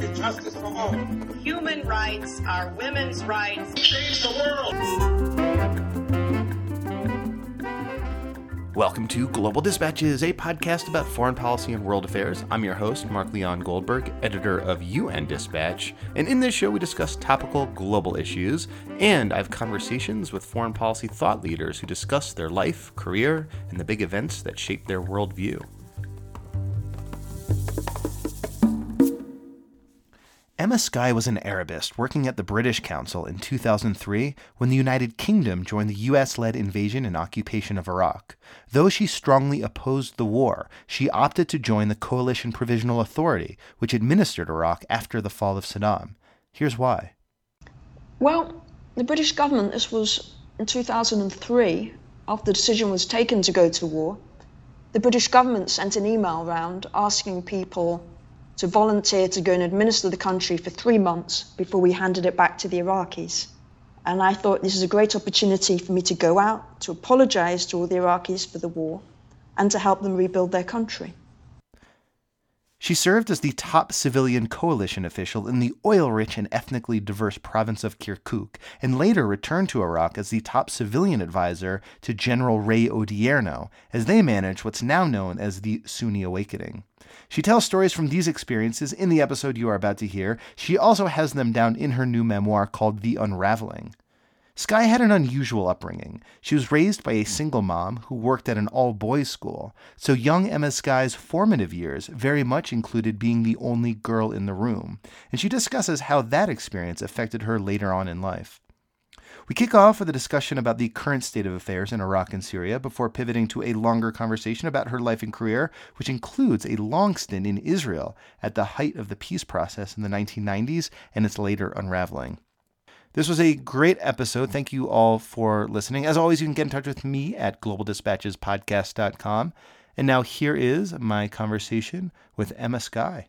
and justice for all. Human rights are women's rights. Change the world. Welcome to Global Dispatches, a podcast about foreign policy and world affairs. I'm your host, Mark Leon Goldberg, editor of UN Dispatch, and in this show we discuss topical global issues, and I have conversations with foreign policy thought leaders who discuss their life, career, and the big events that shape their worldview. Emma Sky was an Arabist working at the British Council in 2003 when the United Kingdom joined the US led invasion and occupation of Iraq. Though she strongly opposed the war, she opted to join the Coalition Provisional Authority, which administered Iraq after the fall of Saddam. Here's why. Well, the British government, this was in 2003, after the decision was taken to go to war, the British government sent an email round asking people to volunteer to go and administer the country for three months before we handed it back to the Iraqis. And I thought this is a great opportunity for me to go out, to apologize to all the Iraqis for the war, and to help them rebuild their country. She served as the top civilian coalition official in the oil rich and ethnically diverse province of Kirkuk, and later returned to Iraq as the top civilian advisor to General Ray Odierno as they managed what's now known as the Sunni Awakening. She tells stories from these experiences in the episode you are about to hear. She also has them down in her new memoir called The Unraveling. Sky had an unusual upbringing. She was raised by a single mom who worked at an all boys school, so young Emma Sky's formative years very much included being the only girl in the room, and she discusses how that experience affected her later on in life. We kick off with a discussion about the current state of affairs in Iraq and Syria before pivoting to a longer conversation about her life and career, which includes a long stint in Israel at the height of the peace process in the 1990s and its later unraveling. This was a great episode. Thank you all for listening. As always, you can get in touch with me at globaldispatchespodcast.com. And now here is my conversation with Emma Sky.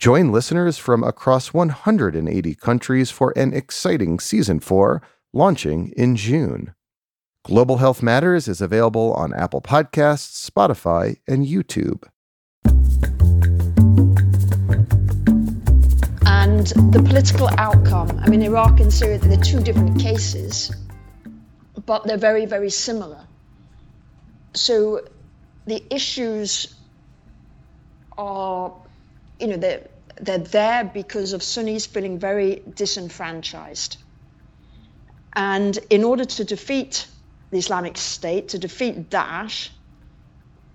Join listeners from across 180 countries for an exciting season 4 launching in June. Global Health Matters is available on Apple Podcasts, Spotify, and YouTube. And the political outcome I mean, Iraq and Syria, they're two different cases, but they're very, very similar. So the issues are, you know, they're, they're there because of Sunnis feeling very disenfranchised. And in order to defeat the Islamic State, to defeat Daesh,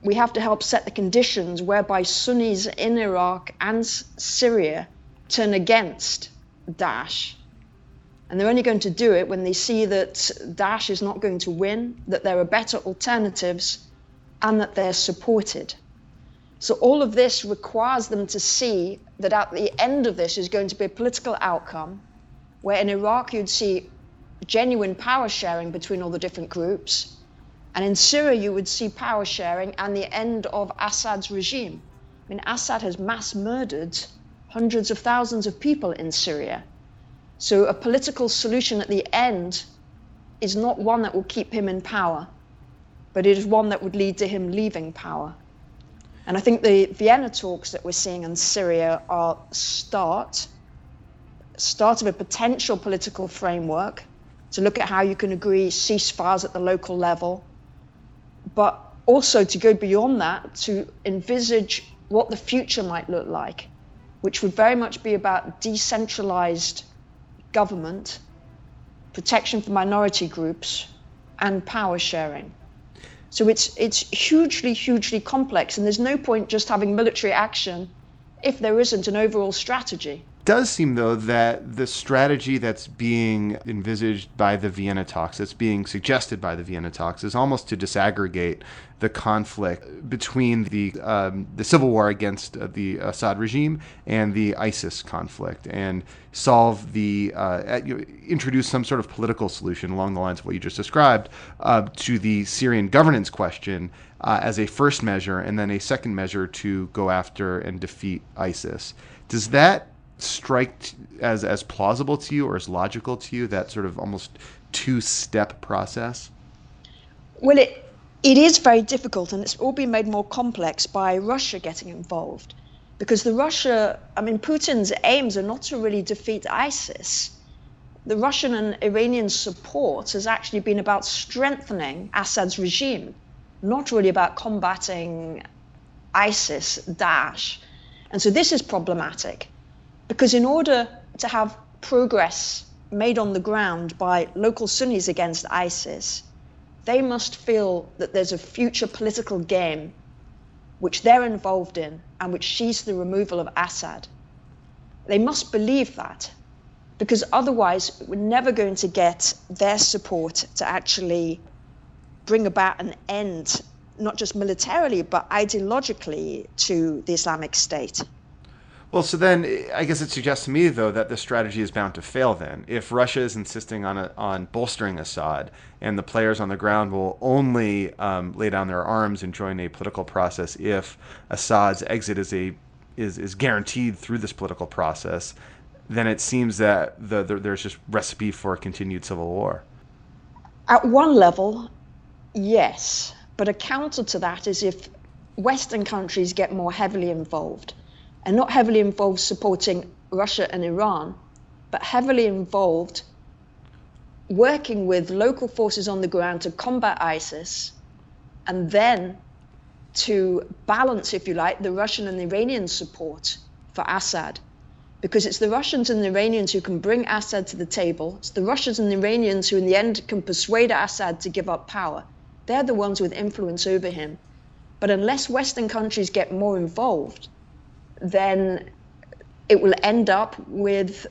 we have to help set the conditions whereby Sunnis in Iraq and Syria turn against Daesh. And they're only going to do it when they see that Daesh is not going to win, that there are better alternatives, and that they're supported. So all of this requires them to see that at the end of this is going to be a political outcome where in Iraq you'd see genuine power sharing between all the different groups. And in Syria, you would see power sharing and the end of Assad's regime. I mean, Assad has mass murdered hundreds of thousands of people in Syria. So a political solution at the end is not one that will keep him in power, but it is one that would lead to him leaving power. And I think the Vienna talks that we're seeing in Syria are start, start of a potential political framework to look at how you can agree ceasefires at the local level, but also to go beyond that to envisage what the future might look like which would very much be about decentralized government, protection for minority groups, and power sharing. So it's, it's hugely, hugely complex, and there's no point just having military action if there isn't an overall strategy. does seem, though, that the strategy that's being envisaged by the Vienna talks, that's being suggested by the Vienna talks, is almost to disaggregate the conflict between the um, the civil war against uh, the Assad regime and the ISIS conflict, and solve the uh, introduce some sort of political solution along the lines of what you just described uh, to the Syrian governance question uh, as a first measure, and then a second measure to go after and defeat ISIS. Does that strike as as plausible to you or as logical to you? That sort of almost two step process. Well, it it is very difficult, and it's all been made more complex by Russia getting involved, because the Russia, I mean, Putin's aims are not to really defeat ISIS. The Russian and Iranian support has actually been about strengthening Assad's regime, not really about combating ISIS, Daesh. And so this is problematic. Because in order to have progress made on the ground by local Sunnis against ISIS, they must feel that there's a future political game which they're involved in and which sees the removal of Assad. They must believe that because otherwise we're never going to get their support to actually bring about an end, not just militarily, but ideologically, to the Islamic State. Well, so then I guess it suggests to me, though, that the strategy is bound to fail. Then, if Russia is insisting on a, on bolstering Assad, and the players on the ground will only um, lay down their arms and join a political process if Assad's exit is a is is guaranteed through this political process, then it seems that the, the, there's just recipe for continued civil war. At one level, yes, but a counter to that is if Western countries get more heavily involved and not heavily involved supporting Russia and Iran, but heavily involved working with local forces on the ground to combat ISIS and then to balance, if you like, the Russian and Iranian support for Assad. Because it's the Russians and the Iranians who can bring Assad to the table. It's the Russians and the Iranians who, in the end, can persuade Assad to give up power. They're the ones with influence over him. But unless Western countries get more involved, then it will end up with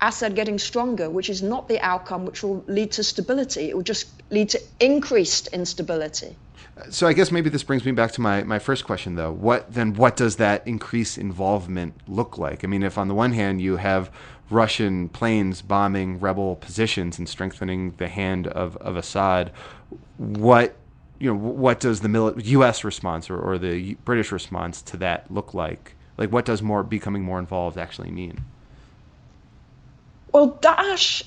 Assad getting stronger, which is not the outcome which will lead to stability. It will just lead to increased instability. So I guess maybe this brings me back to my, my first question though. What then what does that increased involvement look like? I mean, if on the one hand you have Russian planes bombing rebel positions and strengthening the hand of, of Assad, what you know what does the mili- U.S. response or, or the British response to that look like? Like, what does more becoming more involved actually mean? Well, Daesh,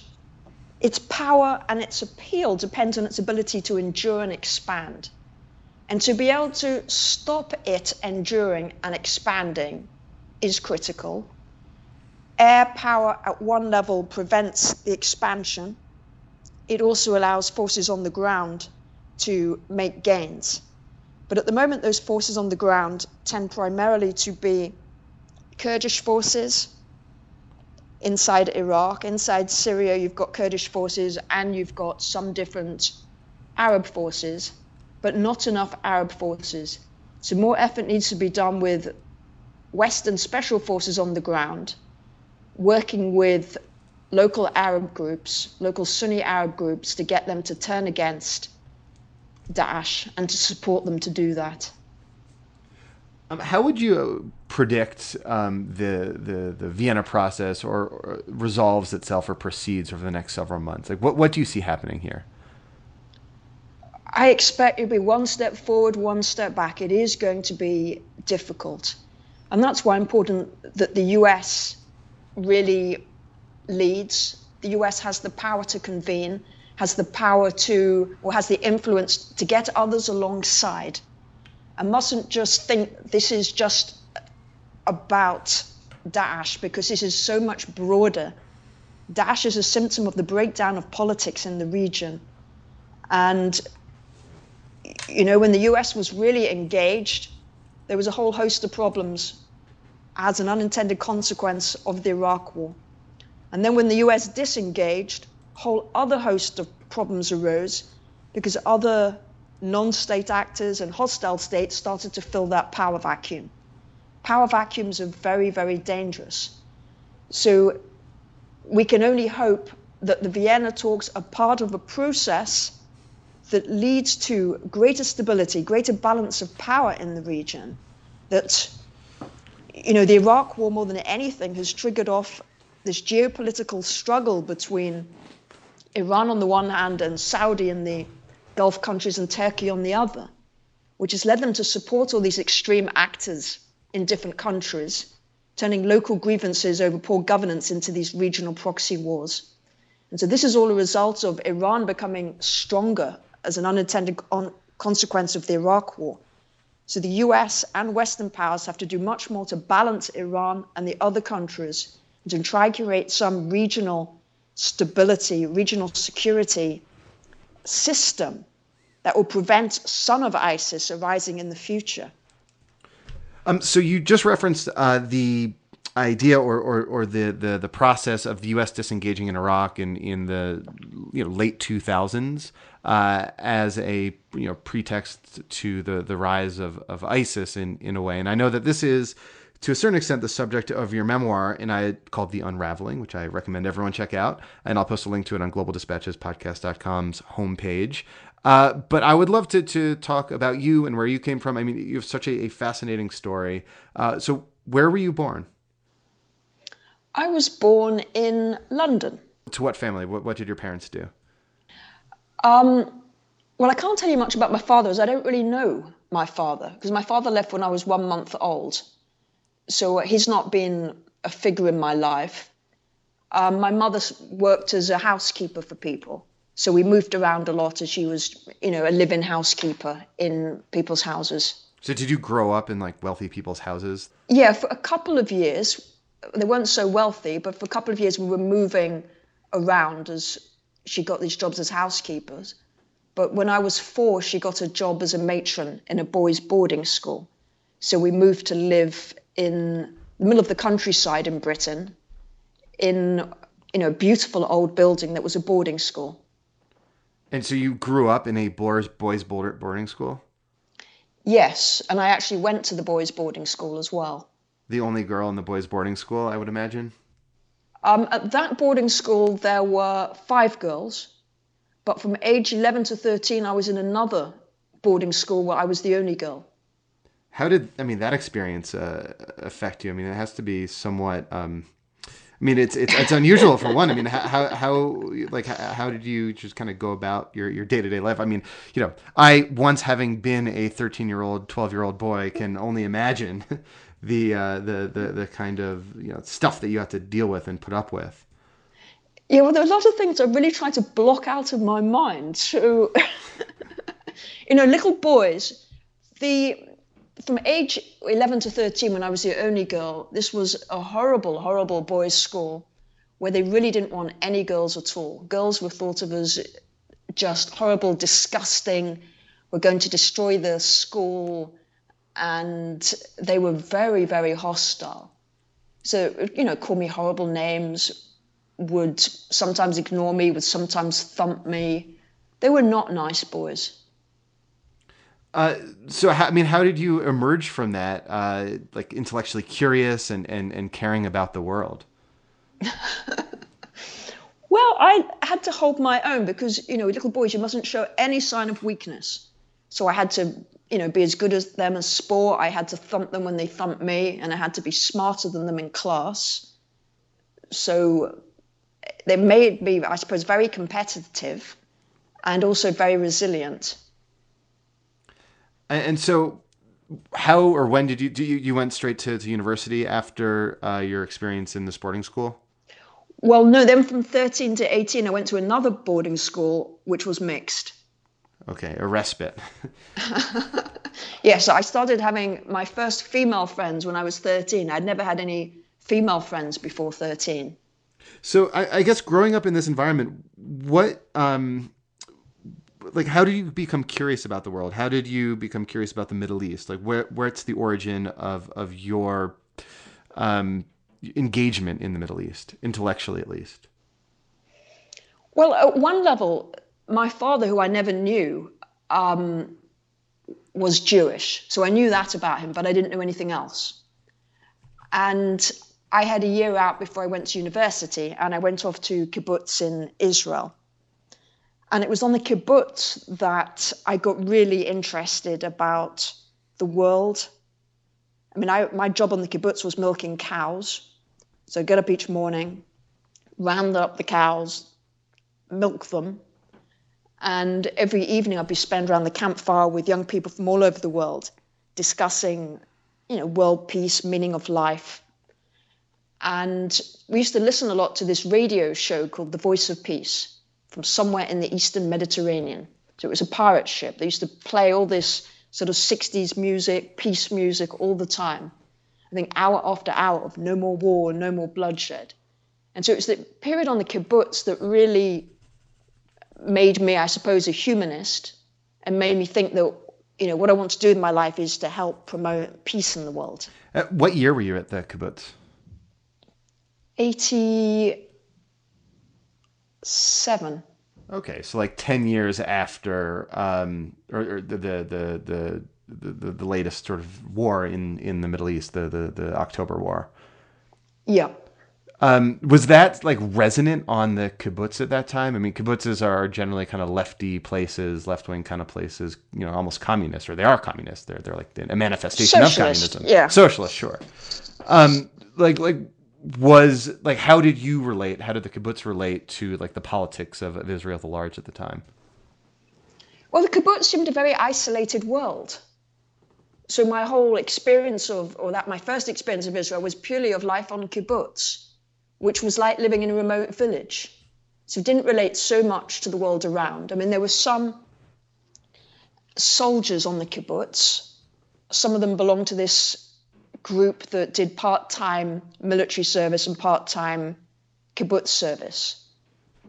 its power and its appeal depends on its ability to endure and expand. And to be able to stop it enduring and expanding is critical. Air power at one level prevents the expansion. It also allows forces on the ground to make gains. But at the moment, those forces on the ground tend primarily to be Kurdish forces inside Iraq. Inside Syria, you've got Kurdish forces and you've got some different Arab forces, but not enough Arab forces. So more effort needs to be done with Western special forces on the ground, working with local Arab groups, local Sunni Arab groups, to get them to turn against Daesh and to support them to do that. Um, how would you predict um, the, the the Vienna process or, or, resolves itself or proceeds over the next several months? Like, what what do you see happening here? I expect it'll be one step forward, one step back. It is going to be difficult, and that's why important that the U.S. really leads. The U.S. has the power to convene, has the power to, or has the influence to get others alongside I mustn't just think this is just about Daesh because this is so much broader. Daesh is a symptom of the breakdown of politics in the region. And, you know, when the US was really engaged, there was a whole host of problems as an unintended consequence of the Iraq War. And then when the US disengaged, a whole other host of problems arose because other non state actors and hostile states started to fill that power vacuum. Power vacuums are very, very dangerous. So we can only hope that the Vienna talks are part of a process that leads to greater stability, greater balance of power in the region. That, you know, the Iraq War, more than anything, has triggered off this geopolitical struggle between Iran on the one hand and Saudi and the Gulf countries and Turkey on the other, which has led them to support all these extreme actors in different countries, turning local grievances over poor governance into these regional proxy wars. And so this is all a result of Iran becoming stronger as an unintended consequence of the Iraq war. So the US and Western powers have to do much more to balance Iran and the other countries and to try to create some regional stability, regional security system that will prevent son of ISIS arising in the future. Um, so you just referenced uh, the idea or, or, or the, the, the process of the U.S. disengaging in Iraq in, in the you know late 2000s uh, as a you know pretext to the, the rise of, of ISIS in, in a way. And I know that this is to a certain extent the subject of your memoir and I called The Unraveling, which I recommend everyone check out. And I'll post a link to it on globaldispatchespodcast.com's homepage. Uh, but I would love to, to talk about you and where you came from. I mean, you have such a, a fascinating story. Uh, so, where were you born? I was born in London. To what family? What, what did your parents do? Um, well, I can't tell you much about my father, as I don't really know my father, because my father left when I was one month old. So he's not been a figure in my life. Um, my mother worked as a housekeeper for people. So we moved around a lot as she was, you know, a living housekeeper in people's houses. So did you grow up in like wealthy people's houses? Yeah, for a couple of years they weren't so wealthy, but for a couple of years we were moving around as she got these jobs as housekeepers. But when I was four, she got a job as a matron in a boys' boarding school. So we moved to live in the middle of the countryside in Britain, in you know a beautiful old building that was a boarding school. And so you grew up in a boys' boys boarding school. Yes, and I actually went to the boys' boarding school as well the only girl in the boys' boarding school, I would imagine? Um, at that boarding school, there were five girls, but from age 11 to 13, I was in another boarding school where I was the only girl. How did, I mean, that experience uh, affect you? I mean, it has to be somewhat. Um, I mean, it's it's it's unusual for one. I mean, how how like how did you just kind of go about your your day to day life? I mean, you know, I once having been a thirteen year old, twelve year old boy, can only imagine the, uh, the the the kind of you know stuff that you have to deal with and put up with. Yeah, well, there are a lot of things I really try to block out of my mind. So, you know, little boys, the from age 11 to 13, when I was the only girl, this was a horrible, horrible boys' school where they really didn't want any girls at all. Girls were thought of as just horrible, disgusting. We're going to destroy the school and they were very, very hostile. So, you know, call me horrible names, would sometimes ignore me, would sometimes thump me. They were not nice boys. Uh, so, I mean, how did you emerge from that, uh, like intellectually curious and, and, and caring about the world? well, I had to hold my own because, you know, little boys, you mustn't show any sign of weakness. So I had to you know, be as good as them as sport. I had to thump them when they thumped me, and I had to be smarter than them in class. So they made me, I suppose, very competitive and also very resilient. And so, how or when did you do you, you went straight to, to university after uh, your experience in the sporting school? Well, no. Then from thirteen to eighteen, I went to another boarding school, which was mixed. Okay, a respite. yeah, so I started having my first female friends when I was 13. I'd never had any female friends before 13. So I, I guess growing up in this environment, what, um, like, how did you become curious about the world? How did you become curious about the Middle East? Like, where, where's the origin of, of your um, engagement in the Middle East, intellectually at least? Well, at one level, my father, who I never knew, um, was Jewish. So I knew that about him, but I didn't know anything else. And I had a year out before I went to university, and I went off to kibbutz in Israel. And it was on the kibbutz that I got really interested about the world. I mean, I, my job on the kibbutz was milking cows. So I'd get up each morning, round up the cows, milk them, and every evening I'd be spent around the campfire with young people from all over the world discussing, you know, world peace, meaning of life. And we used to listen a lot to this radio show called The Voice of Peace from somewhere in the Eastern Mediterranean. So it was a pirate ship. They used to play all this sort of 60s music, peace music all the time. I think hour after hour of no more war, no more bloodshed. And so it was the period on the kibbutz that really made me, I suppose, a humanist and made me think that, you know, what I want to do in my life is to help promote peace in the world. Uh, what year were you at the kibbutz? 87. Okay, so like ten years after, um, or, or the, the, the the the the latest sort of war in in the Middle East, the the the October War. Yeah. Um, was that like resonant on the kibbutz at that time? I mean, kibbutzes are generally kind of lefty places, left wing kind of places, you know, almost communist, or they are communist. They're they're like a manifestation Socialist, of communism. yeah. socialist, sure. Um, like like was like how did you relate? How did the kibbutz relate to like the politics of, of Israel at the large at the time? Well, the kibbutz seemed a very isolated world. So my whole experience of, or that my first experience of Israel was purely of life on kibbutz, which was like living in a remote village. So it didn't relate so much to the world around. I mean, there were some soldiers on the kibbutz. Some of them belonged to this group that did part-time military service and part-time kibbutz service.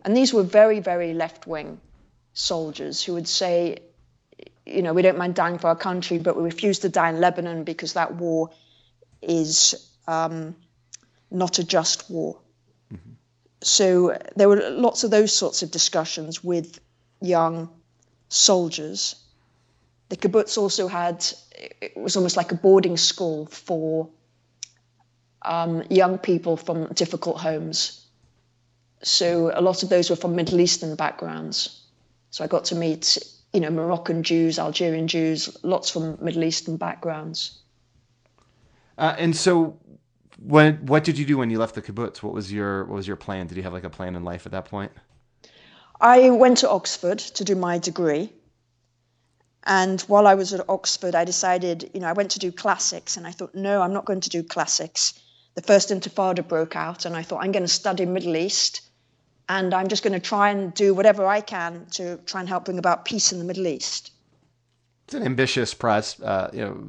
And these were very, very left-wing soldiers who would say, you know, we don't mind dying for our country, but we refuse to die in Lebanon because that war is um, not a just war. So there were lots of those sorts of discussions with young soldiers. The kibbutz also had, it was almost like a boarding school for um, young people from difficult homes. So a lot of those were from Middle Eastern backgrounds. So I got to meet, you know, Moroccan Jews, Algerian Jews, lots from Middle Eastern backgrounds. Uh, and so, when what did you do when you left the kibbutz? What was your what was your plan? Did you have like a plan in life at that point? I went to Oxford to do my degree. And while I was at Oxford, I decided, you know, I went to do classics, and I thought, no, I'm not going to do classics. The first Intifada broke out, and I thought, I'm going to study Middle East, and I'm just going to try and do whatever I can to try and help bring about peace in the Middle East. It's an ambitious pros, uh, you know,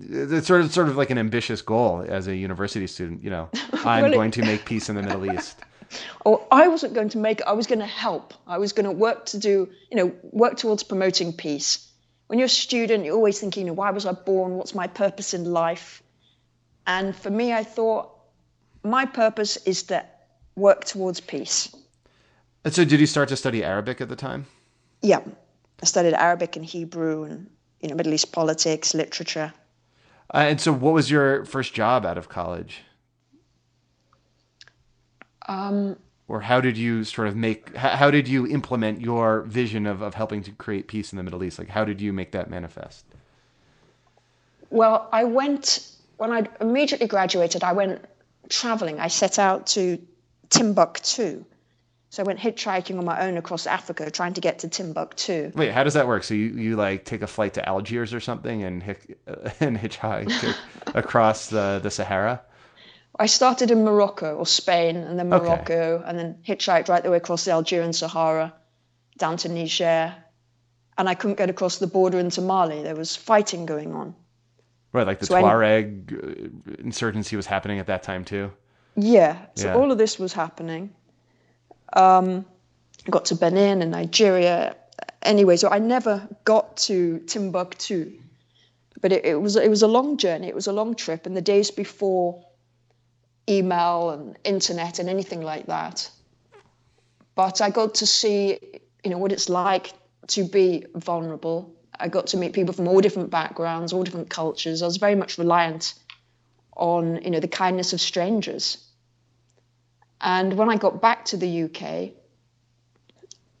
it's sort of sort of like an ambitious goal as a university student. You know, I'm Really? going to make peace in the Middle East. Or I wasn't going to make it, I was going to help. I was going to work to do, you know, work towards promoting peace. When you're a student, you're always thinking, you know, why was I born? What's my purpose in life? And for me, I thought, my purpose is to work towards peace. And so, did you start to study Arabic at the time? Yeah, I studied Arabic and Hebrew and, you know, Middle East politics, literature. Uh, and so, what was your first job out of college? Um, Or how did you sort of make? How, did you implement your vision of, of helping to create peace in the Middle East? Like, how did you make that manifest? Well, I went, when I immediately graduated, I went traveling. I set out to Timbuktu. So I went hitchhiking on my own across Africa, trying to get to Timbuktu. Wait, how does that work? So you, you like take a flight to Algiers or something and hic, uh, and hitchhike across the, the Sahara? I started in Morocco or Spain, and then Okay. Morocco, and then hitchhiked right the way across the Algerian Sahara down to Niger. And I couldn't get across the border into Mali. There was fighting going on. Right, like the So Tuareg uh, insurgency was happening at that time too. Yeah, so Yeah. all of this was happening. Um, I got to Benin and Nigeria. Anyway, so I never got to Timbuktu, but it, it was it was a long journey. It was a long trip, and the days before email and internet and anything like that. But I got to see, you know, what it's like to be vulnerable. I got to meet people from all different backgrounds, all different cultures. I was very much reliant on, you know, the kindness of strangers. And when I got back to the UK,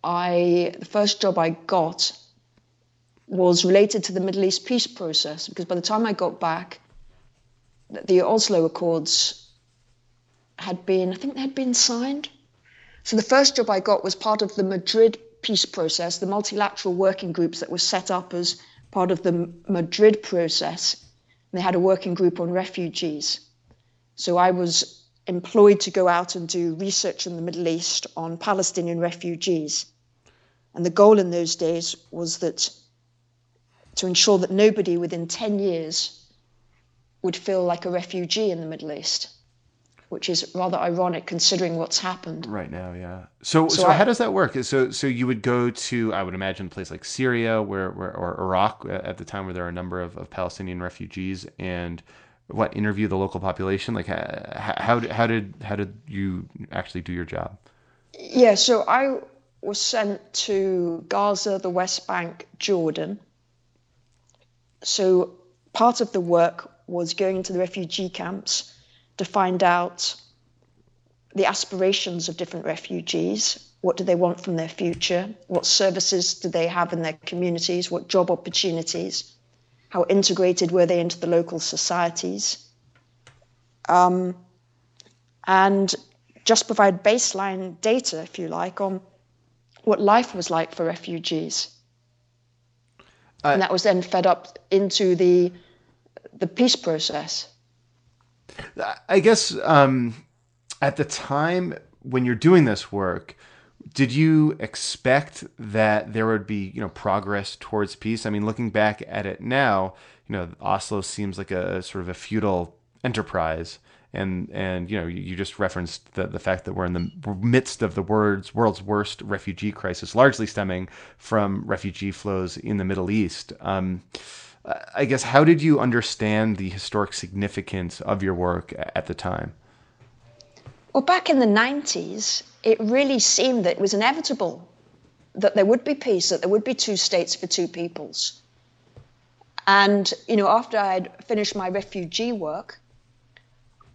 I the first job I got was related to the Middle East peace process because by the time I got back, the Oslo Accords had been, I think they had been signed. So the first job I got was part of the Madrid peace process, the multilateral working groups that were set up as part of the Madrid process. They had a working group on refugees. So I was employed to go out and do research in the Middle East on Palestinian refugees. And the goal in those days was that to ensure that nobody within 10 years would feel like a refugee in the Middle East, which is rather ironic considering what's happened. Right now, yeah. So, so, So I- how does that work? So, so you would go to, I would imagine, a place like Syria, where, where or Iraq at the time, where there are a number of, of Palestinian refugees, and what interview the local population. Like, how how did how did how did you actually do your job? Yeah, so I was sent to Gaza, the West Bank, Jordan. So part of the work was going to the refugee camps to find out the aspirations of different refugees. What do they want from their future? What services do they have in their communities? What job opportunities? How integrated were they into the local societies? Um, and just provide baseline data, if you like, on what life was like for refugees. Uh, and that was then fed up into the the peace process. I guess um, at the time when you're doing this work, did you expect that there would be you know progress towards peace? I mean, looking back at it now, you know, Oslo seems like a sort of a futile enterprise. And and you know you, just referenced the, the fact that we're in the midst of the world's world's worst refugee crisis, largely stemming from refugee flows in the Middle East. Um, I guess how did you understand the historic significance of your work at the time? Well, back in the 90s, it really seemed that it was inevitable that there would be peace, that there would be two states for two peoples. And, you know, after I had finished my refugee work,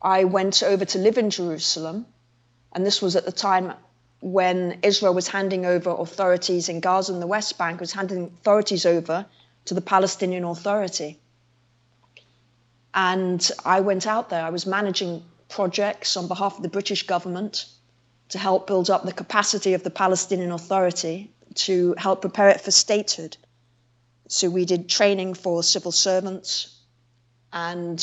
I went over to live in Jerusalem. And this was at the time when Israel was handing over authorities in Gaza and the West Bank, was handing authorities over to the Palestinian Authority. And I went out there, I was managing projects on behalf of the British government to help build up the capacity of the Palestinian Authority to help prepare it for statehood. So we did training for civil servants and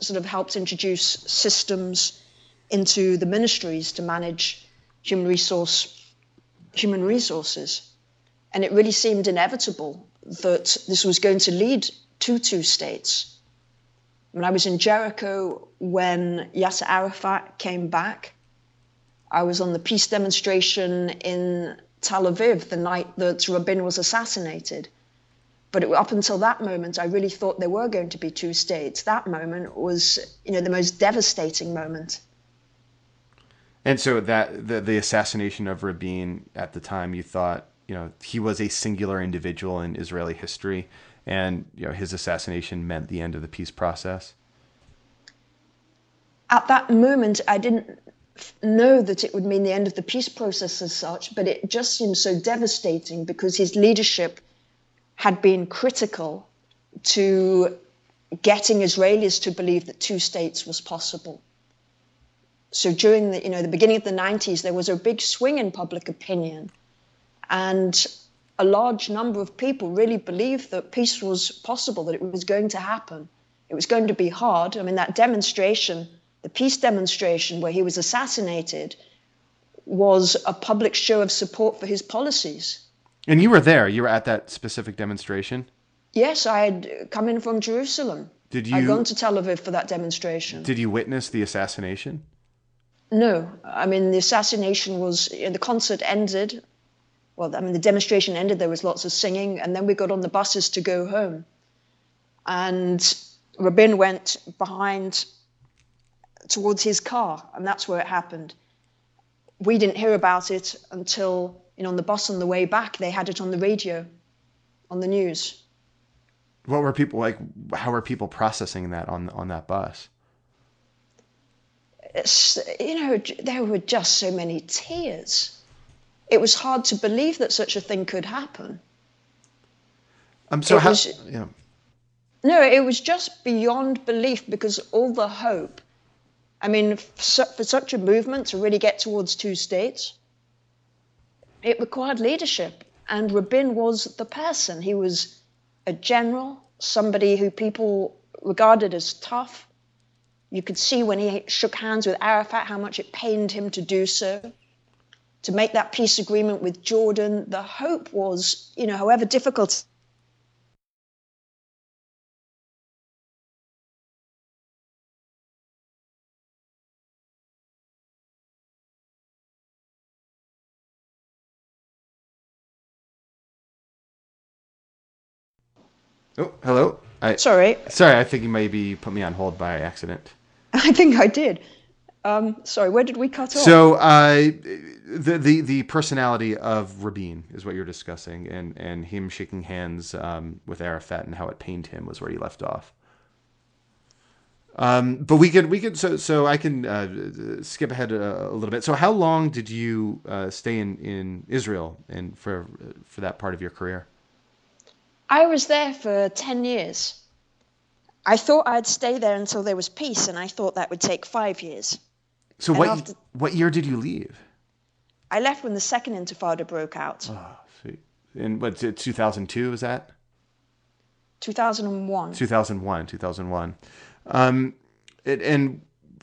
sort of helped introduce systems into the ministries to manage human resource human resources. And it really seemed inevitable that this was going to lead to two states. When I was in Jericho when Yasser Arafat came back, I was on the peace demonstration in Tel Aviv the night that Rabin was assassinated. But it, up until that moment, I really thought there were going to be two states. That moment was, you know, the most devastating moment. And so that the, the assassination of Rabin at the time, you thought, you know, he was a singular individual in Israeli history, and you know his assassination meant the end of the peace process. At that moment, I didn't know that it would mean the end of the peace process as such, but it just seemed so devastating because his leadership had been critical to getting Israelis to believe that two states was possible. So during the you know the beginning of the 90s, there was a big swing in public opinion, and a large number of people really believed that peace was possible, that it was going to happen. It was going to be hard. I mean, that demonstration, the peace demonstration where he was assassinated, was a public show of support for his policies. And you were there. You were at that specific demonstration. Yes, I had come in from Jerusalem. Did you? I'd gone to Tel Aviv for that demonstration. did you witness the assassination? No, I mean the assassination was you know, the concert ended. Well, I mean the demonstration ended. There was lots of singing, and then we got on the buses to go home. And Rabin went behind towards his car, and that's where it happened. We didn't hear about it until you know on the bus on the way back. They had it on the radio, on the news. What were people like? How were people processing that on on that bus? it's, you know, there were just so many tears. It was hard to believe that such a thing could happen. Um, so It how? was- yeah. No, it was just beyond belief because all the hope. I mean, for su- for such a movement to really get towards two states, it required leadership. And Rabin was the person. He was a general, somebody who people regarded as tough. You could see when he shook hands with Arafat how much it pained him to do so. To make that peace agreement with Jordan, the hope was, you know, however difficult Oh, hello. I, Sorry, sorry, I think you maybe put me on hold by accident. I think I did. Um, sorry, where did we cut off? So, uh, the, the the personality of Rabin is what you're discussing, and and him shaking hands um, with Arafat and how it pained him was where you left off. Um, but we could we could so so I can uh, skip ahead a, a little bit. So, how long did you uh, stay in, in Israel and for for that part of your career? I was there for 10 years. I thought I'd stay there until there was peace, and I thought that would take five years. So, And what after- what year did you leave? I left when the second intifada broke out, Oh, sweet. In what 2002 is that? 2001. 2001 2001 um it, and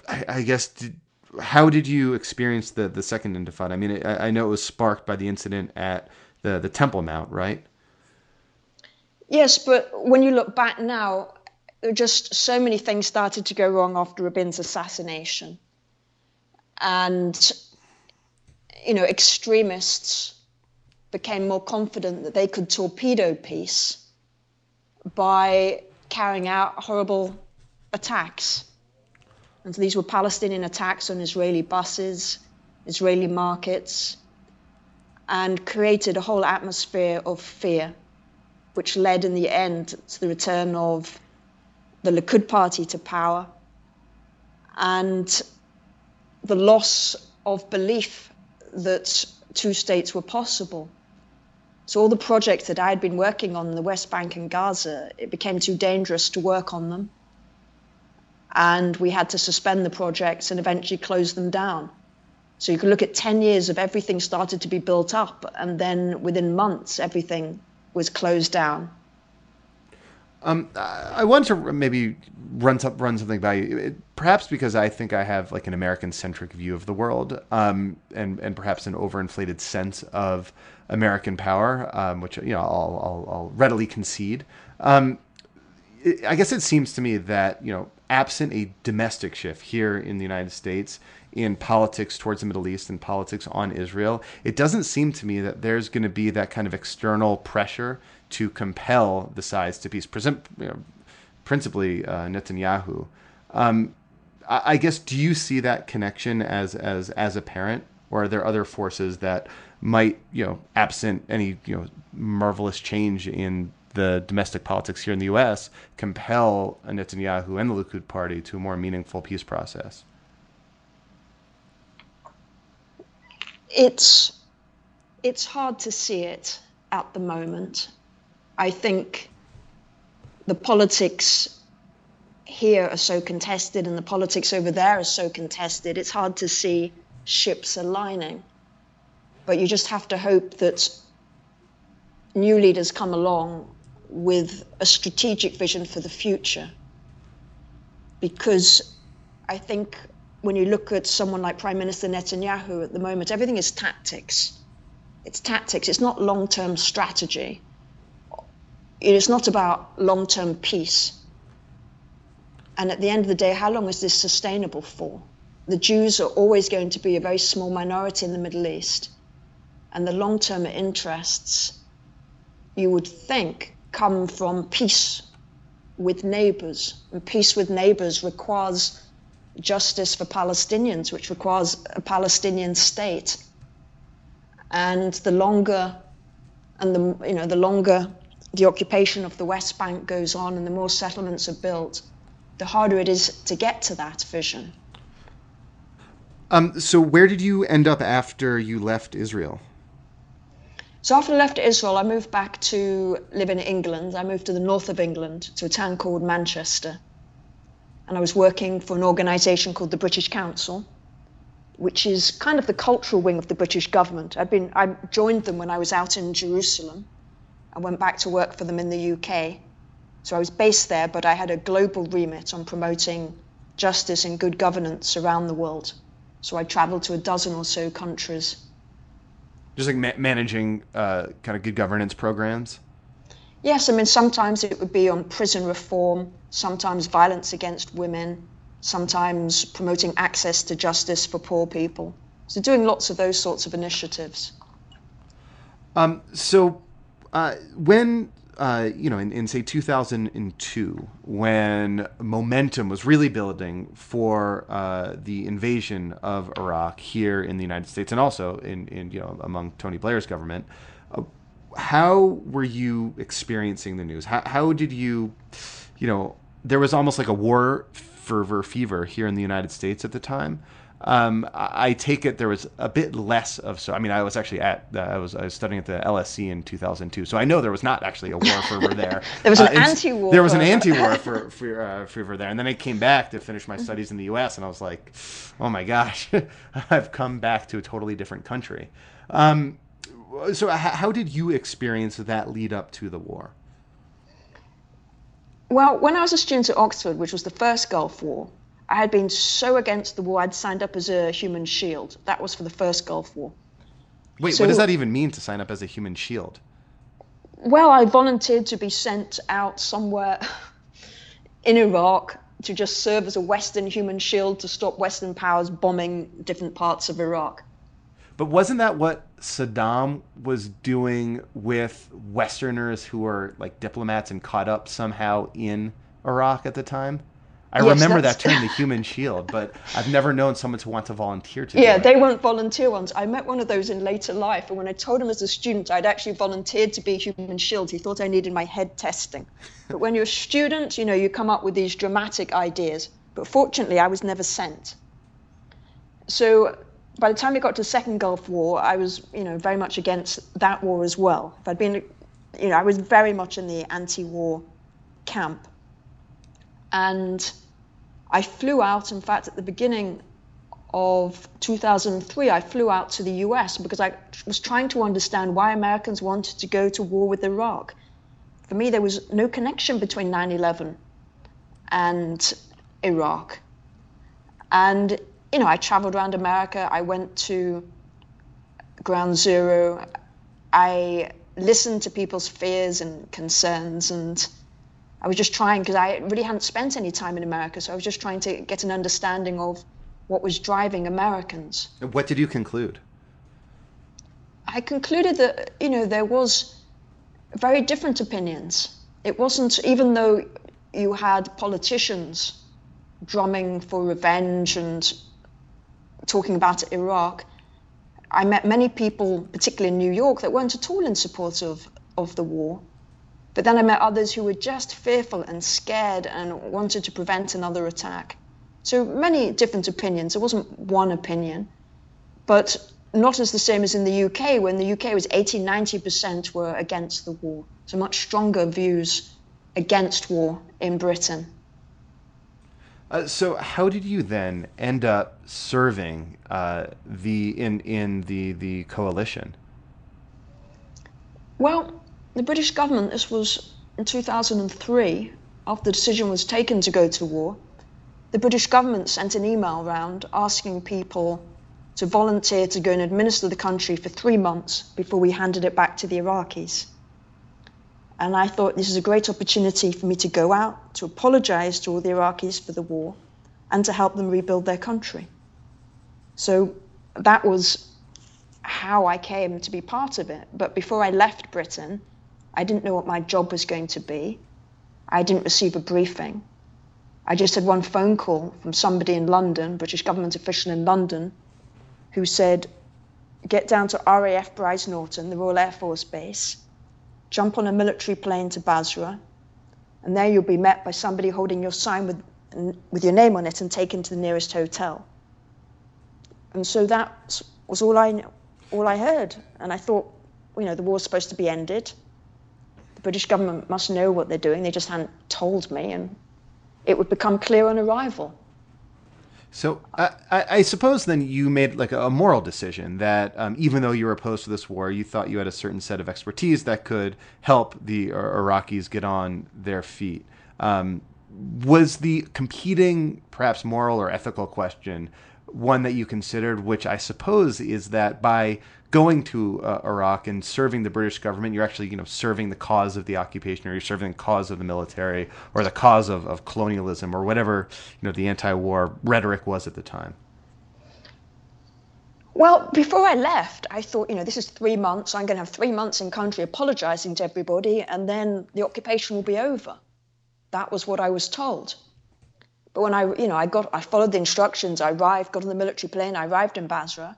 I, I guess did, how did you experience the the second intifada i mean I, I know it was sparked by the incident at the the temple mount right Yes, but when you look back now, just so many things started to go wrong after Rabin's assassination. And, you know, extremists became more confident that they could torpedo peace by carrying out horrible attacks. And so these were Palestinian attacks on Israeli buses, Israeli markets, and created a whole atmosphere of fear which led in the end to the return of the Likud party to power and the loss of belief that two states were possible. So all the projects that I had been working on in the West Bank and Gaza, it became too dangerous to work on them. And we had to suspend the projects and eventually close them down. So you can look at 10 years of everything started to be built up, and then within months, everything was closed down. Um i want to maybe run run something by you. It- perhaps because i think i have like an american centric view of the world um and and perhaps an overinflated sense of american power um which you know i'll i'll, I'll readily concede. Um it- I guess it seems to me that you know, absent a domestic shift here in the United States in politics towards the Middle East and politics on Israel, it doesn't seem to me that there's going to be that kind of external pressure to compel the sides to peace. Principally uh, Netanyahu. Um, I, guess do you see that connection as as as apparent, or are there other forces that might you know, absent any you know marvelous change in the domestic politics here in the U.S., compel Netanyahu and the Likud party to a more meaningful peace process? It's it's hard to see it at the moment. I think the politics here are so contested and the politics over there are so contested. It's hard to see ships aligning. But you just have to hope that new leaders come along with a strategic vision for the future. Because I think when you look at someone like Prime Minister Netanyahu at the moment, everything is tactics. It's tactics, it's not long term strategy. It is not about long term peace. And at the end of the day, how long is this sustainable for? The Jews are always going to be a very small minority in the Middle East. And the long term interests, you would think, come from peace with neighbors. And peace with neighbors requires justice for Palestinians, which requires a Palestinian state. And the longer, and the you know, the longer the occupation of the West Bank goes on, and the more settlements are built, the harder it is to get to that vision. Um, so where did you end up after you left Israel? So after I left Israel, I moved back to live in England. I moved to the north of England to a town called Manchester. And I was working for an organisation called the British Council, which is kind of the cultural wing of the British government. I'd been, I joined them when I was out in Jerusalem. I went back to work for them in the UK. So I was based there, but I had a global remit on promoting justice and good governance around the world. So I traveled to a dozen or so countries just like ma- managing uh, kind of good governance programs. Yes, I mean sometimes it would be on prison reform, sometimes violence against women, sometimes promoting access to justice for poor people. So doing lots of those sorts of initiatives. Um, so uh, when uh, you know, in, in, say 2002, when momentum was really building for uh, the invasion of Iraq here in the United States and also in, in you know among Tony Blair's government, uh, how were you experiencing the news? How, how did you, you know, there was almost like a war fervor fever here in the United States at the time. Um, I take it there was a bit less of so. I mean, I was actually at uh, I was I was studying at the LSE in 2002, so I know there was not actually a war fervor there. there was an uh, anti-war. There was an anti-war for, for uh, fervor there, and then I came back to finish my studies in the U.S. and I was like, oh my gosh, I've come back to a totally different country. Um, so, how did you experience that lead up to the war? Well, when I was a student at Oxford, which was the first Gulf War, I had been so against the war, I'd signed up as a human shield. That was for the first Gulf War. Wait, so, what does that even mean to sign up as a human shield? Well, I volunteered to be sent out somewhere in Iraq to just serve as a Western human shield to stop Western powers bombing different parts of Iraq. But wasn't that what Saddam was doing with Westerners who were like diplomats and caught up somehow in Iraq at the time? I yes, remember that term, the human shield, but I've never known someone to want to volunteer to. Yeah, they weren't volunteer ones. I met one of those in later life, and when I told him as a student I'd actually volunteered to be human shield, he thought I needed my head testing. But when you're a student, you know, you come up with these dramatic ideas. But fortunately, I was never sent. So by the time we got to the Second Gulf War, I was, you know, very much against that war as well. If I'd been, you know, I was very much in the anti-war camp. And I flew out, in fact, at the beginning of 2003, I flew out to the US because I was trying to understand why Americans wanted to go to war with Iraq. For me, there was no connection between 9 11 and Iraq. And, you know, I traveled around America, I went to Ground Zero, I listened to people's fears and concerns and I was just trying because I really hadn't spent any time in America, so I was just trying to get an understanding of what was driving Americans. What did you conclude? I concluded that you know there was very different opinions. It wasn't even though you had politicians drumming for revenge and talking about Iraq. I met many people, particularly in New York, that weren't at all in support of, of the war. But then I met others who were just fearful and scared and wanted to prevent another attack. So many different opinions. There wasn't one opinion, but not as the same as in the UK, when the UK was 80, 90% were against the war. So much stronger views against war in Britain. Uh, so how did you then end up serving uh, the in in the the coalition? Well, the British government, this was in 2003, after the decision was taken to go to war, the British government sent an email round asking people to volunteer to go and administer the country for three months before we handed it back to the Iraqis. And I thought this is a great opportunity for me to go out, to apologize to all the Iraqis for the war, and to help them rebuild their country. So that was how I came to be part of it. But before I left Britain, I didn't know what my job was going to be. I didn't receive a briefing. I just had one phone call from somebody in London, British government official in London, who said, get down to RAF Brize Norton, the Royal Air Force Base, jump on a military plane to Basra, and there you'll be met by somebody holding your sign with, with your name on it and taken to the nearest hotel. And so that was all I all I heard. And I thought, you know, the war's supposed to be ended. British government must know what they're doing. They just hadn't told me, and it would become clear on arrival. So I, I, suppose then you made like a moral decision that um, even though you were opposed to this war, you thought you had a certain set of expertise that could help the Iraqis get on their feet. Um, was the competing, perhaps moral or ethical question one that you considered, which I suppose is that by going to uh, Iraq and serving the British government, you're actually you know serving the cause of the occupation, or you're serving the cause of the military, or the cause of, of colonialism, or whatever you know the anti-war rhetoric was at the time. Well, before I left, I thought, you know, this is three months. I'm going to have three months in country apologizing to everybody, and then the occupation will be over. That was what I was told. But when I, you know, I got, I followed the instructions. I arrived, got on the military plane. I arrived in Basra,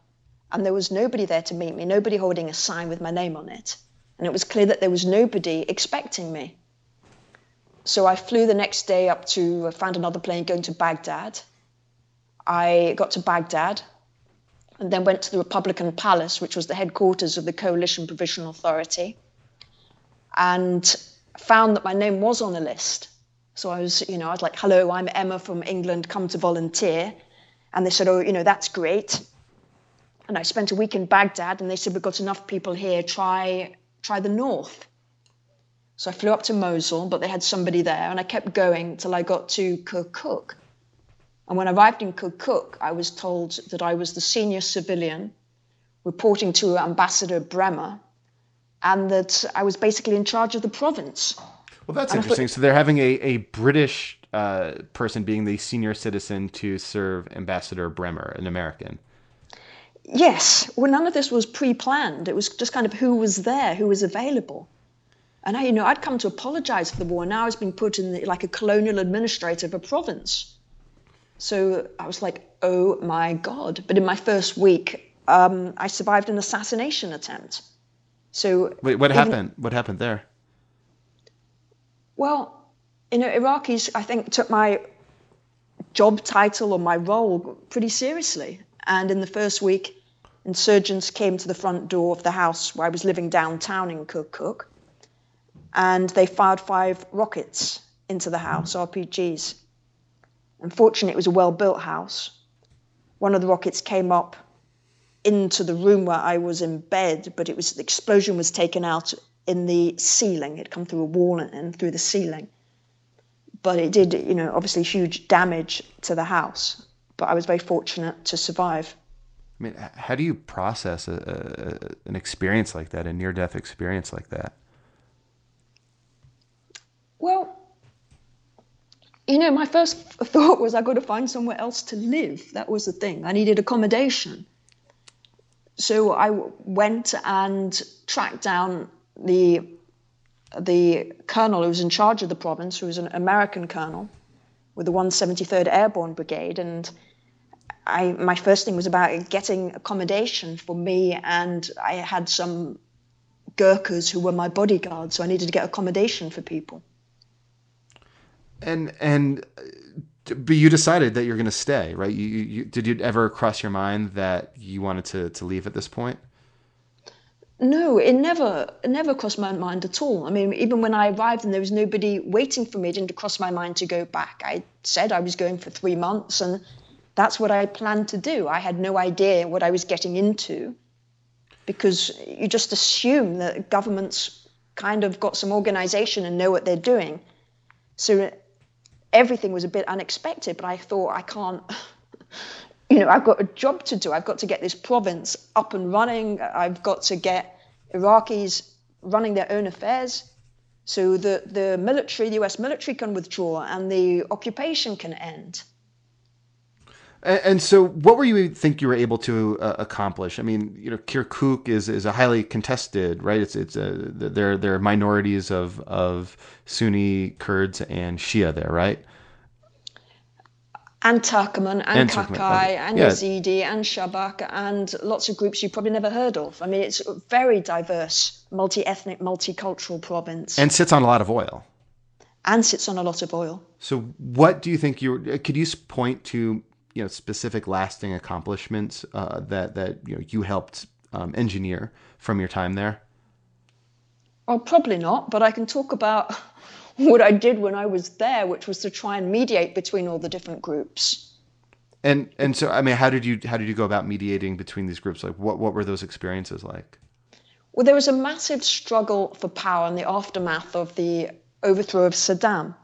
and there was nobody there to meet me, nobody holding a sign with my name on it. And it was clear that there was nobody expecting me. So I flew the next day up to, found another plane going to Baghdad. I got to Baghdad and then went to the Republican Palace, which was the headquarters of the Coalition Provisional Authority, and found that my name was on the list. So I was, you know, I was like, hello, I'm Emma from England, come to volunteer. And they said, oh, you know, that's great. And I spent a week in Baghdad, and they said, We've got enough people here, try, try the north. So I flew up to Mosul, but they had somebody there, and I kept going till I got to Kirkuk. And when I arrived in Kirkuk, I was told that I was the senior civilian reporting to Ambassador Bremer, and that I was basically in charge of the province. Well, that's interesting. So they're having a, a British uh, person being the senior citizen to serve Ambassador Bremer, an American. Yes, well, none of this was pre-planned. It was just kind of who was there, who was available. And I, you know, I'd come to apologize for the war. Now I was being put in the, like a colonial administrator of a province. So I was like, oh my God. But in my first week, um, I survived an assassination attempt. So wait, what even, happened? What happened there? Well, you know, Iraqis, I think, took my job title or my role pretty seriously. And in the first week, insurgents came to the front door of the house where I was living downtown in Kirkuk, and they fired five rockets into the house, RPGs. Unfortunately, it was a well built house. One of the rockets came up into the room where I was in bed, but it was the explosion was taken out in the ceiling. It come through a wall and, through the ceiling. But it did, you know, obviously huge damage to the house but I was very fortunate to survive. I mean, how do you process a, a, an experience like that, a near death experience like that? Well, you know, my first thought was I got to find somewhere else to live. That was the thing. I needed accommodation. So I went and tracked down the the colonel who was in charge of the province, who was an American colonel with the 173rd Airborne Brigade, and I, my first thing was about getting accommodation for me, and I had some Gurkhas who were my bodyguards, so I needed to get accommodation for people. And and but you decided that you're going to stay, right? You, you did you ever cross your mind that you wanted to to leave at this point? No, it never it never crossed my mind at all. I mean, even when I arrived and there was nobody waiting for me, it didn't cross my mind to go back. I said I was going for three months, and that's what I planned to do. I had no idea what I was getting into because you just assume that governments kind of got some organization and know what they're doing. So everything was a bit unexpected, but I thought I can't, you know, I've got a job to do. I've got to get this province up and running. I've got to get Iraqis running their own affairs. So the, the military, the US military can withdraw and the occupation can end. And, and so, what were you think you were able to uh, accomplish? I mean, you know, Kirkuk is, is a highly contested, right? It's it's a, there there are minorities of of Sunni Kurds and Shia there, right? And Turkmen and, and Kakai and yeah. Yazidi and Shabak and lots of groups you probably never heard of. I mean, it's a very diverse, multi-ethnic, multicultural province. And sits on a lot of oil. And sits on a lot of oil. So, what do you think you could you point to you know specific lasting accomplishments uh, that that you know you helped um, engineer from your time there? Well, probably not, but I can talk about what I did when I was there, which was to try and mediate between all the different groups. And and so I mean, how did you how did you go about mediating between these groups? Like, what what were those experiences like? Well, there was a massive struggle for power in the aftermath of the overthrow of Saddam.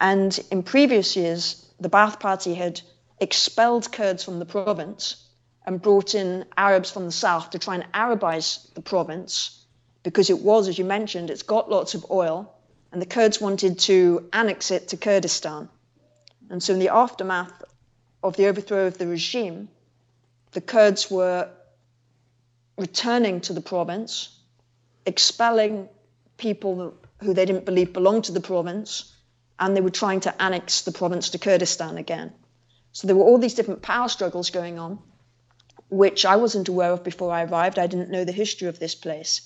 And in previous years, the Ba'ath Party had expelled Kurds from the province and brought in Arabs from the south to try and Arabize the province because it was, as you mentioned, it's got lots of oil, and the Kurds wanted to annex it to Kurdistan. And so, in the aftermath of the overthrow of the regime, the Kurds were returning to the province, expelling people who they didn't believe belonged to the province, and they were trying to annex the province to Kurdistan again. So there were all these different power struggles going on, which I wasn't aware of before I arrived. I didn't know the history of this place.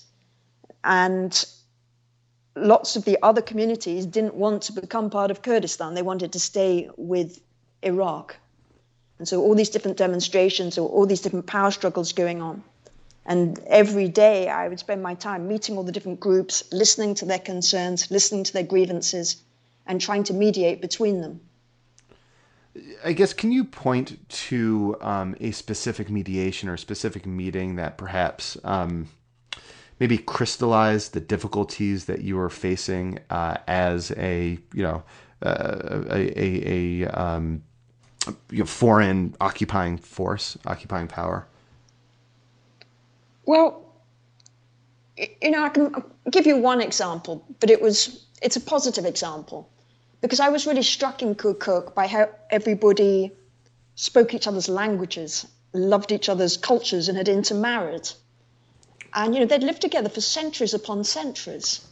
And lots of the other communities didn't want to become part of Kurdistan. They wanted to stay with Iraq. And so all these different demonstrations or all these different power struggles going on. And every day I would spend my time meeting all the different groups, listening to their concerns, listening to their grievances, and trying to mediate between them. I guess, can you point to um, a specific mediation or a specific meeting that perhaps um, maybe crystallize the difficulties that you were facing uh, as a, you know, uh, a, a, a um, you know, foreign occupying force, occupying power? Well, you know, I can give you one example, but it was it's a positive example because I was really struck in Kirkuk by how everybody spoke each other's languages, loved each other's cultures, and had intermarried. And you know, they'd lived together for centuries upon centuries.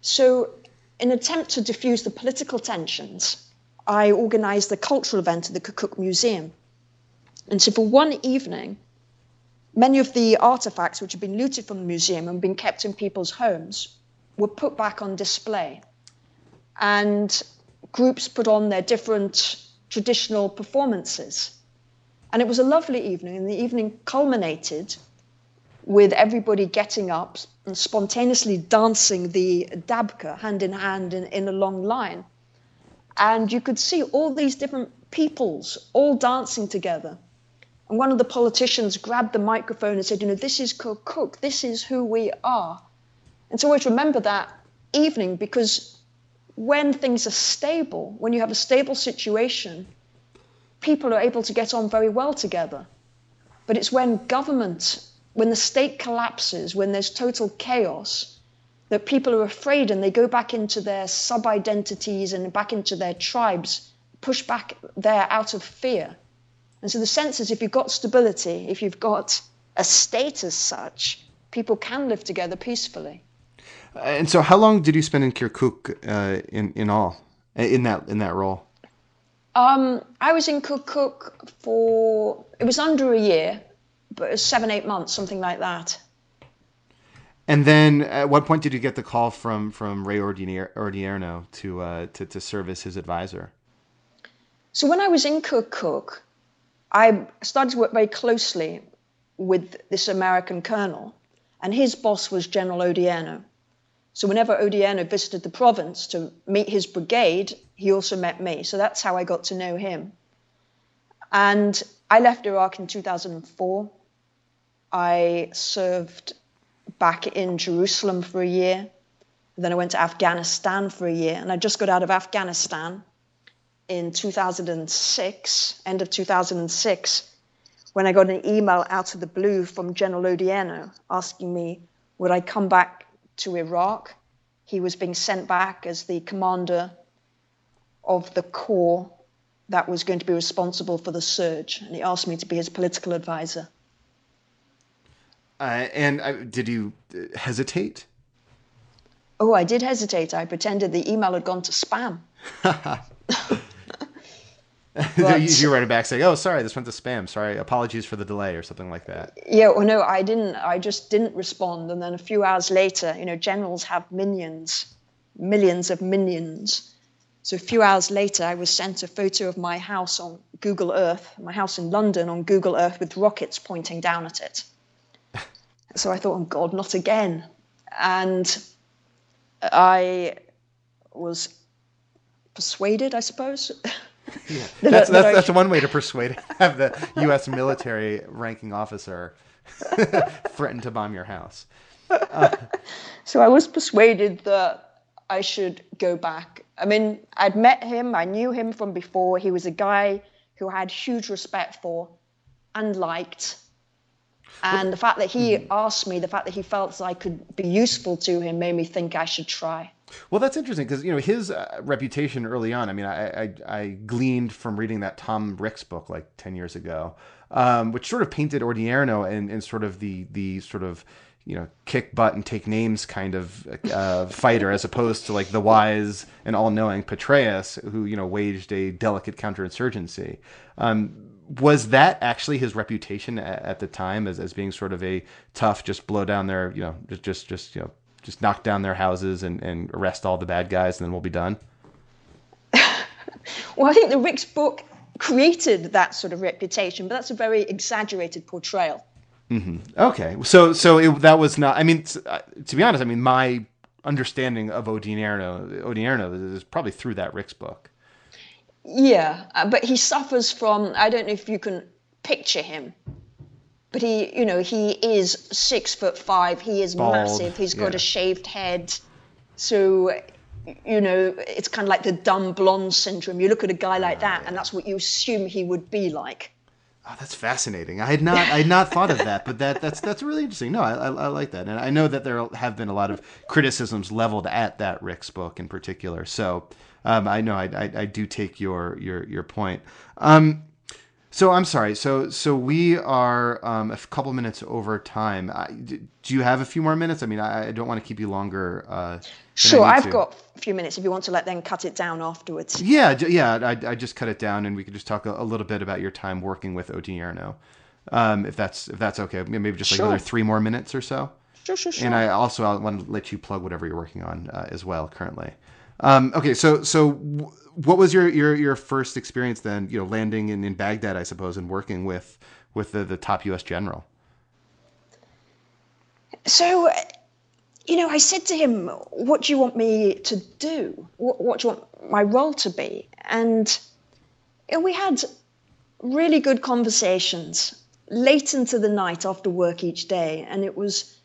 So, in an attempt to diffuse the political tensions, I organised a cultural event at the Kirkuk Museum. And so, for one evening, Many of the artifacts which had been looted from the museum and been kept in people's homes were put back on display. And groups put on their different traditional performances. And it was a lovely evening, and the evening culminated with everybody getting up and spontaneously dancing the dabka hand in hand in, in a long line. And you could see all these different peoples all dancing together and one of the politicians grabbed the microphone and said, You know, this is Kirkuk, this is who we are. And so always remember that evening because when things are stable, when you have a stable situation, people are able to get on very well together. But it's when government, when the state collapses, when there's total chaos, that people are afraid and they go back into their sub identities and back into their tribes, push back there out of fear. And so the sense is if you've got stability, if you've got a state as such, people can live together peacefully. And so, how long did you spend in Kirkuk uh, in in all in that in that role? Um, I was in Kirkuk for it was under a year, but seven eight months, something like that. And then, at what point did you get the call from from Ray Odierno to uh, to to serve as his advisor? So when I was in Kirkuk, I started to work very closely with this American colonel, and his boss was General Odierno. So whenever Odierno visited the province to meet his brigade, he also met me. So that's how I got to know him. And I left Iraq in 2004. I served back in Jerusalem for a year. Then I went to Afghanistan for a year. And I just got out of Afghanistan in 2006, end of 2006, when I got an email out of the blue from General Odierno asking me, would I come back to Iraq? He was being sent back as the commander of the corps that was going to be responsible for the surge, and he asked me to be his political advisor. Uh, and did you uh, hesitate? Oh, I did hesitate. I pretended the email had gone to spam. But, you write it back saying, "Oh, sorry, this went to spam. Sorry, apologies for the delay," or something like that. Yeah, well, no, I didn't. I just didn't respond, and then a few hours later, you know, generals have minions, millions of minions. So a few hours later, I was sent a photo of my house on Google Earth, my house in London on Google Earth with rockets pointing down at it. So I thought, oh God, not again. And I was persuaded, I suppose. Yeah. that That's that that's, I that's one way to persuade have the U.S. military ranking officer threaten to bomb your house. So I was persuaded that I should go back. I mean, I'd met him, I knew him from before. He was a guy who I had huge respect for and liked. And the fact that he asked me, the fact that he felt I could be useful to him, made me think I should try. Well, that's interesting because you know his uh, reputation early on. I mean, I, I I gleaned from reading that Tom Ricks book like ten years ago, um, which sort of painted Odierno in, in sort of the the sort of you know kick butt and take names kind of uh, fighter, as opposed to like the wise and all knowing Petraeus, who you know waged a delicate counterinsurgency. Um, was that actually his reputation at, at the time as, as being sort of a tough, just blow down their you know just just just you know just knock down their houses and, and arrest all the bad guys and then we'll be done. Well, I think the Ricks book created that sort of reputation, but that's a very exaggerated portrayal. Mm-hmm. Okay, so so it, that was not. I mean, uh, to be honest, I mean my understanding of Odierno Odierno is probably through that Ricks book. Yeah, uh, but he suffers from, I don't know if you can picture him, but he, you know, he is six foot five, he is Bald, massive, He's got yeah. a shaved head. So, you know, it's kind of like the dumb blonde syndrome. You look at a guy like that, and that's what you assume he would be like. Oh, that's fascinating. I had not I had not thought of that, but that that's that's really interesting. No, I, I, I like that, and I know that there have been a lot of criticisms leveled at that Ricks book in particular. So um, I know I, I, I do take your your your point. Um, so I'm sorry. So so we are um, a couple minutes over time. I, do you have a few more minutes? I mean, I, I don't want to keep you longer. Uh, Sure, I've to. got a few minutes if you want to let them cut it down afterwards. Yeah, yeah. I, I just cut it down, and we could just talk a, a little bit about your time working with Odierno, um, if that's if that's okay. Maybe just like Sure. another three more minutes or so. Sure, sure, sure. And I also I want to let you plug whatever you're working on uh, as well currently. Um, okay, so so what was your, your your first experience then? You know, landing in, in Baghdad, I suppose, and working with with the, the top U.S. general. So, you know, I said to him, What do you want me to do? What, what do you want my role to be? And you know, we had really good conversations late into the night after work each day. And it was,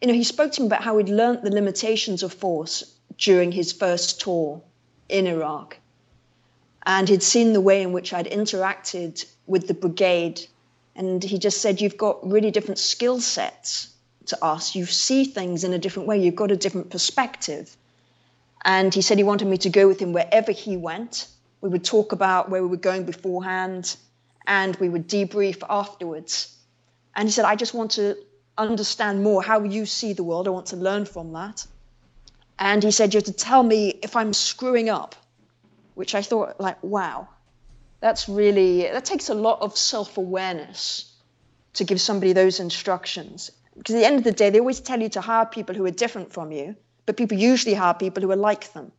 you know, he spoke to me about how he'd learnt the limitations of force during his first tour in Iraq. And he'd seen the way in which I'd interacted with the brigade. And he just said, You've got really different skill sets to us. You see things in a different way. You've got a different perspective. And he said he wanted me to go with him wherever he went. We would talk about where we were going beforehand and we would debrief afterwards. And he said, I just want to understand more how you see the world. I want to learn from that. And he said, You have to tell me if I'm screwing up, which I thought, like, wow, that's really, that takes a lot of self awareness to give somebody those instructions. Because at the end of the day, they always tell you to hire people who are different from you, but people usually hire people who are like them.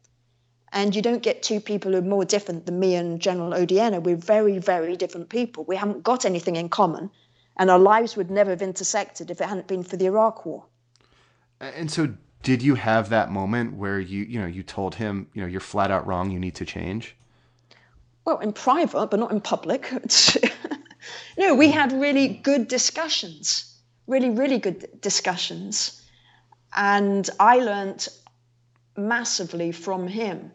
And you don't get two people who are more different than me and General Odierno. We're very, very different people. We haven't got anything in common, and our lives would never have intersected if it hadn't been for the Iraq War. And so, did you have that moment where you you know you told him you know you're flat out wrong, you need to change? Well, in private, but not in public. No, we had really good discussions, really, really good discussions. And I learnt massively from him.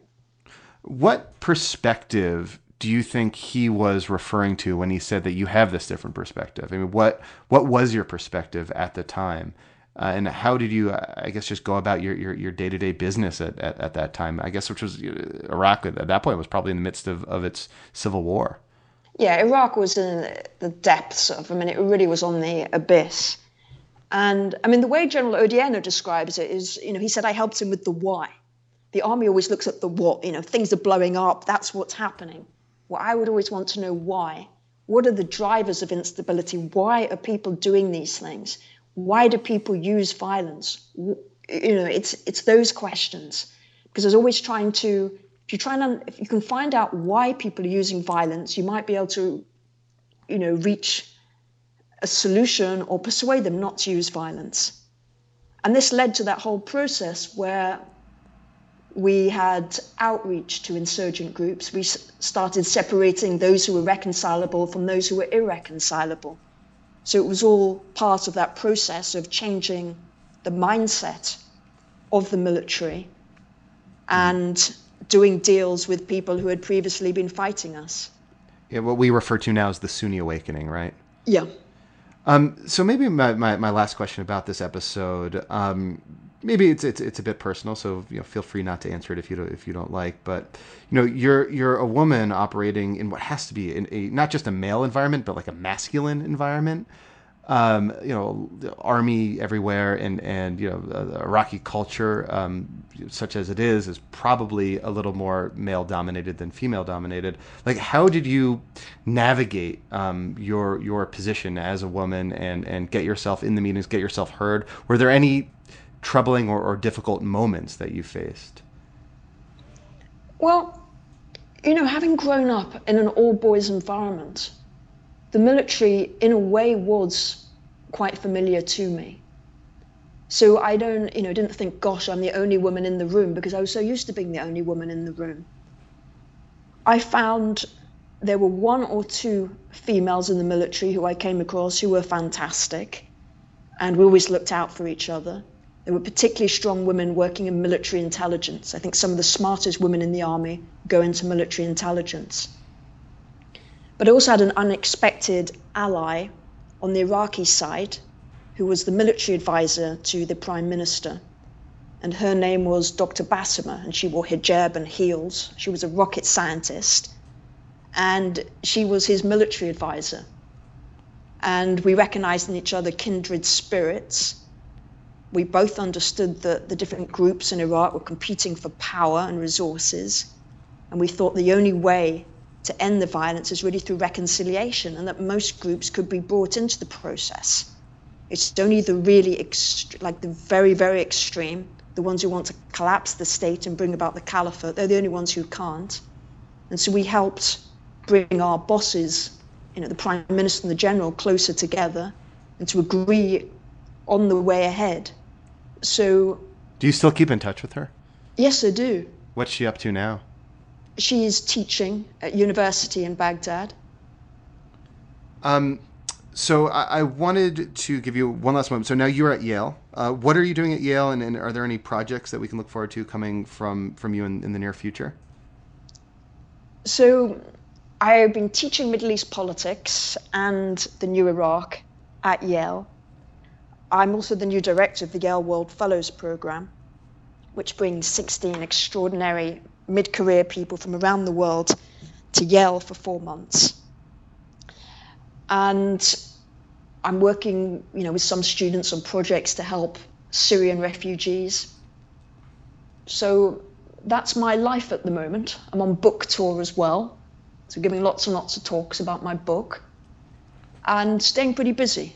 What perspective do you think he was referring to when he said that you have this different perspective? I mean, what what was your perspective at the time, uh, and how did you, uh, I guess, just go about your your, your day-to-day business at, at, at that time? I guess which was Iraq at that point was probably in the midst of, of its civil war. Yeah, Iraq was in the depths of, I mean, it really was on the abyss. And I mean, the way General Odierno describes it is, you know, he said, I helped him with the why. The army always looks at the what, you know, things are blowing up, that's what's happening. Well, I would always want to know why. What are the drivers of instability? Why are people doing these things? Why do people use violence? You know, it's, it's those questions. Because there's always trying to if you try and if you can find out why people are using violence, you might be able to, you know, reach a solution or persuade them not to use violence. And this led to that whole process where we had outreach to insurgent groups. We started separating those who were reconcilable from those who were irreconcilable. So it was all part of that process of changing the mindset of the military and doing deals with people who had previously been fighting us. Yeah, what we refer to now as the Sunni awakening, right? Yeah. Um, so maybe my, my, my, last question about this episode, um, maybe it's, it's it's a bit personal, so you know, feel free not to answer it if you don't if you don't like. But you know, you're you're a woman operating in what has to be in a not just a male environment, but like a masculine environment um, you know, army everywhere, and and you know, the Iraqi culture, um, such as it is, is probably a little more male dominated than female dominated. Like, how did you navigate um, your your position as a woman and and get yourself in the meetings, get yourself heard? Were there any troubling or, or difficult moments that you faced? Well, you know, having grown up in an all boys environment, the military, in a way, was quite familiar to me. So I don't, you know, didn't think, gosh, I'm the only woman in the room because I was so used to being the only woman in the room. I found there were one or two females in the military who I came across who were fantastic, and we always looked out for each other. There were particularly strong women working in military intelligence. I think some of the smartest women in the army go into military intelligence. But I also had an unexpected ally on the Iraqi side who was the military advisor to the prime minister. And her name was Dr. Basma, and she wore hijab and heels. She was a rocket scientist, and she was his military advisor. And we recognized in each other kindred spirits. We both understood that the different groups in Iraq were competing for power and resources. And we thought the only way to end the violence is really through reconciliation, and that most groups could be brought into the process. It's only the really, ext- like the very, very extreme, the ones who want to collapse the state and bring about the caliphate, they're the only ones who can't. And so we helped bring our bosses, you know, the prime minister and the general, closer together and to agree on the way ahead. So. Do you still keep in touch with her? Yes, I do. What's she up to now? she is teaching at university in Baghdad. Um, so I, I, wanted to give you one last moment. So now you're at Yale. Uh, what are you doing at Yale, and, and, are there any projects that we can look forward to coming from from you in, in the near future? So I have been teaching Middle East politics and the New Iraq at Yale. I'm also the new director of the Yale World Fellows Program, which brings 16 extraordinary mid career people from around the world to Yale for four months. And I'm working, you know, with some students on projects to help Syrian refugees. So that's my life at the moment. I'm on book tour as well. So giving lots and lots of talks about my book and staying pretty busy.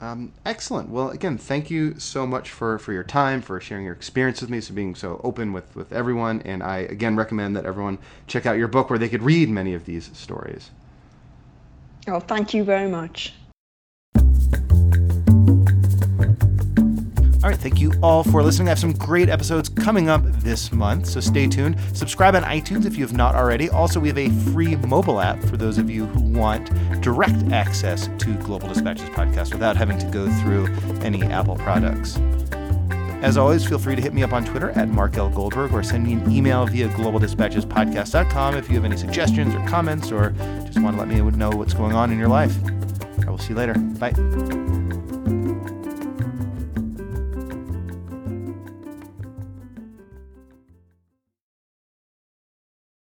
Um, excellent. Well, again, thank you so much for, for your time, for sharing your experience with me, so being so open with, with everyone. And I, again, recommend that everyone check out your book where they could read many of these stories. Oh, thank you very much. All right, thank you all for listening. I have some great episodes coming up this month, so stay tuned. Subscribe on iTunes if you have not already. Also, we have a free mobile app for those of you who want direct access to Global Dispatches podcast without having to go through any Apple products. As always, feel free to hit me up on Twitter at Mark L. Goldberg or send me an email via globaldispatchespodcast.com if you have any suggestions or comments or just want to let me know what's going on in your life. I will see you later. Bye.